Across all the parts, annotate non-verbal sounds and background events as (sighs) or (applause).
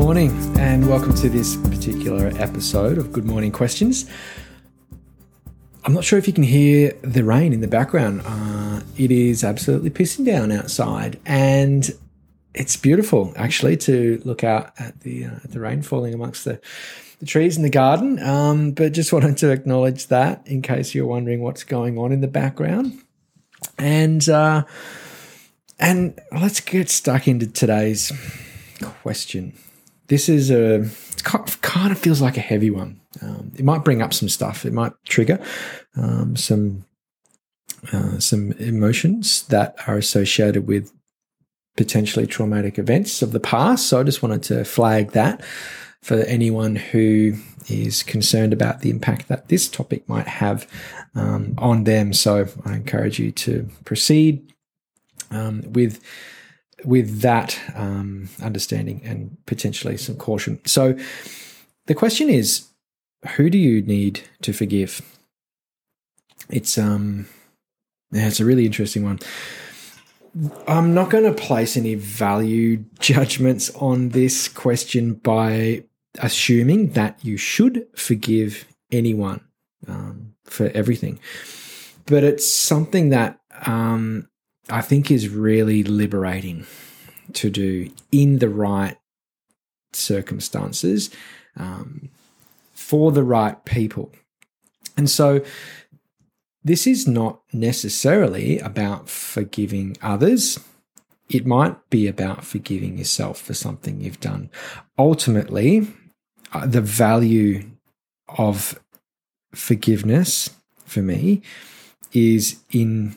morning, and welcome to this particular episode of Good Morning Questions. I'm not sure if you can hear the rain in the background. Uh, it is absolutely pissing down outside, and it's beautiful actually to look out at the uh, at the rain falling amongst the, the trees in the garden. Um, but just (laughs) wanted to acknowledge that in case you're wondering what's going on in the background, and uh, and let's get stuck into today's question. This is a kind of feels like a heavy one. Um, it might bring up some stuff. It might trigger um, some uh, some emotions that are associated with potentially traumatic events of the past. So I just wanted to flag that for anyone who is concerned about the impact that this topic might have um, on them. So I encourage you to proceed um, with with that um, understanding and potentially some caution. So the question is, who do you need to forgive? It's um, yeah, it's a really interesting one. I'm not going to place any value (laughs) judgments on this question by assuming that you should forgive anyone um, for everything, but it's something that um, I think is really liberating to do in the right circumstances um, for the right people. And so this is not necessarily about forgiving others. It might be about forgiving yourself for something you've done. Ultimately, uh, the value of forgiveness for me is in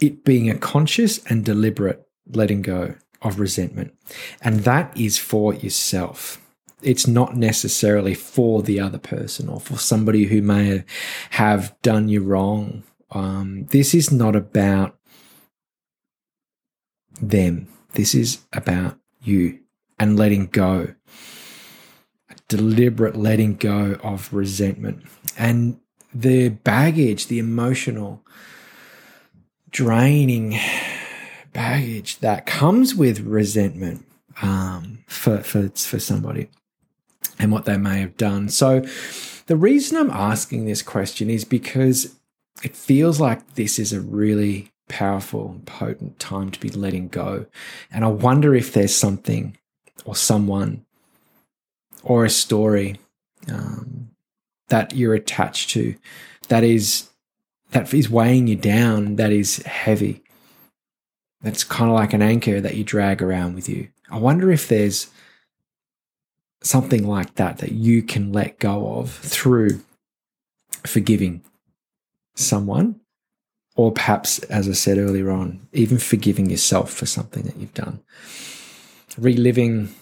it being a conscious and deliberate letting go of resentment. And that is for yourself. It's not necessarily for the other person or for somebody who may have done you wrong. Um, this is not about them. This is about you and letting go. A deliberate letting go of resentment. And the baggage, the emotional, draining baggage that comes with resentment um, for, for, for somebody and what they may have done. So, the reason I'm asking this question is because it feels like this is a really powerful potent time to be letting go. And I wonder if there's something or someone or a story um, that you're attached to that is that is weighing you down, that is heavy. That's kind of like an anchor that you drag around with you. I wonder if there's something like that that you can let go of through forgiving someone, or perhaps, as I said earlier on, even forgiving yourself for something that you've done. Reliving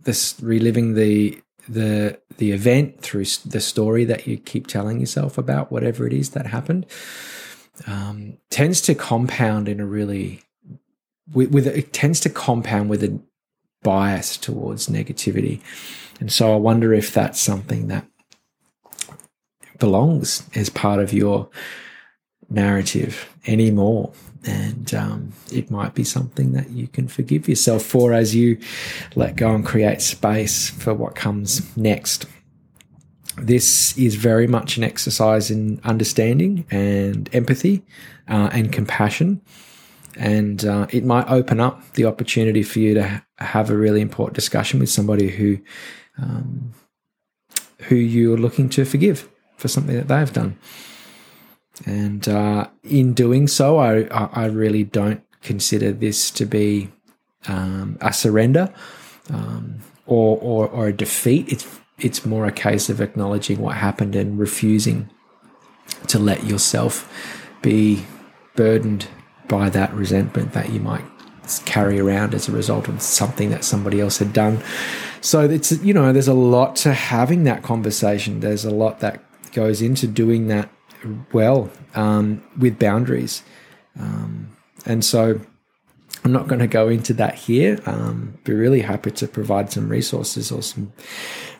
this, reliving the the the event through the story that you keep telling yourself about whatever it is that happened um, tends to compound in a really with, with it tends to compound with a bias towards negativity. And so i wonder if that's something that belongs as part of your narrative anymore and um, it might be something that you can forgive yourself for as you let go and create space for what comes next. This is very much an exercise in understanding and empathy uh, and compassion. And uh, it might open up the opportunity for you to have a really important discussion with somebody who um, who you're looking to forgive for something that they've done. And uh, in doing so, I, I really don't consider this to be um, a surrender um, or, or, or a defeat. It's it's more a case of acknowledging what happened and refusing to let yourself be burdened by that resentment that you might carry around as a result of something that somebody else had done. So it's you know there's a lot to having that conversation. There's a lot that goes into doing that well um, with boundaries. Um, and so I'm not going to go into that here. Um, be really happy to provide some resources or some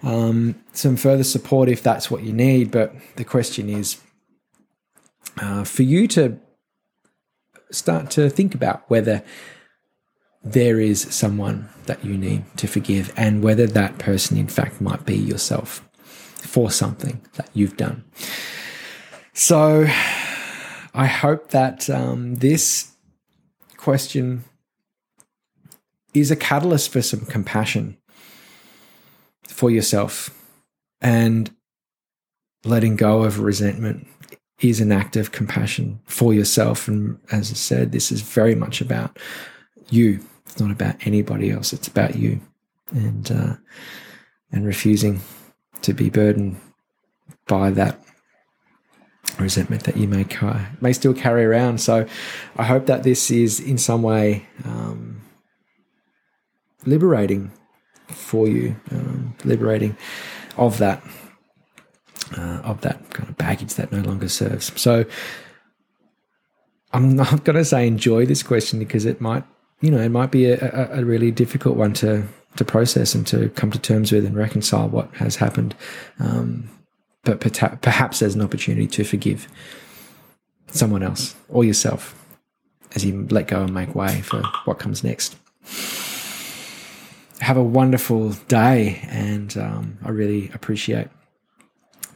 um, some further support if that's what you need. But the question is uh, for you to start to think about whether there is someone that you need to forgive, and whether that person, in fact, might be yourself for something that you've done. So, (sighs) I hope that um, this question is a catalyst for some compassion for yourself and letting go of resentment is an act of compassion for yourself. And as I said, this is very much about you. It's not about anybody else. It's about you, and uh, and refusing to be burdened by that resentment that you may may still carry around. So, I hope that this is in some way um, liberating for you, um, liberating of that uh, of that kind of baggage that no longer serves. So I'm not (laughs) going to say enjoy this question because it might, you know, it might be a, a, a, really difficult one to to process and to come to terms with and reconcile what has happened. Um, but perhaps there's an opportunity to forgive someone else or yourself as you let go and make way for what comes next. Have a wonderful day, and um, I really appreciate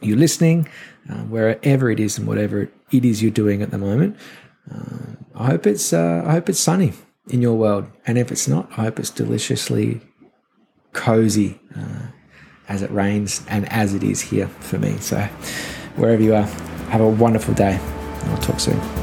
you listening, uh, wherever it is and whatever it is you're doing at the moment. Uh, I hope it's uh, I hope it's sunny in your world, and if it's not, I hope it's deliciously cozy uh, as it rains and as it is here for me. So, wherever you are, have a wonderful day. I'll talk soon.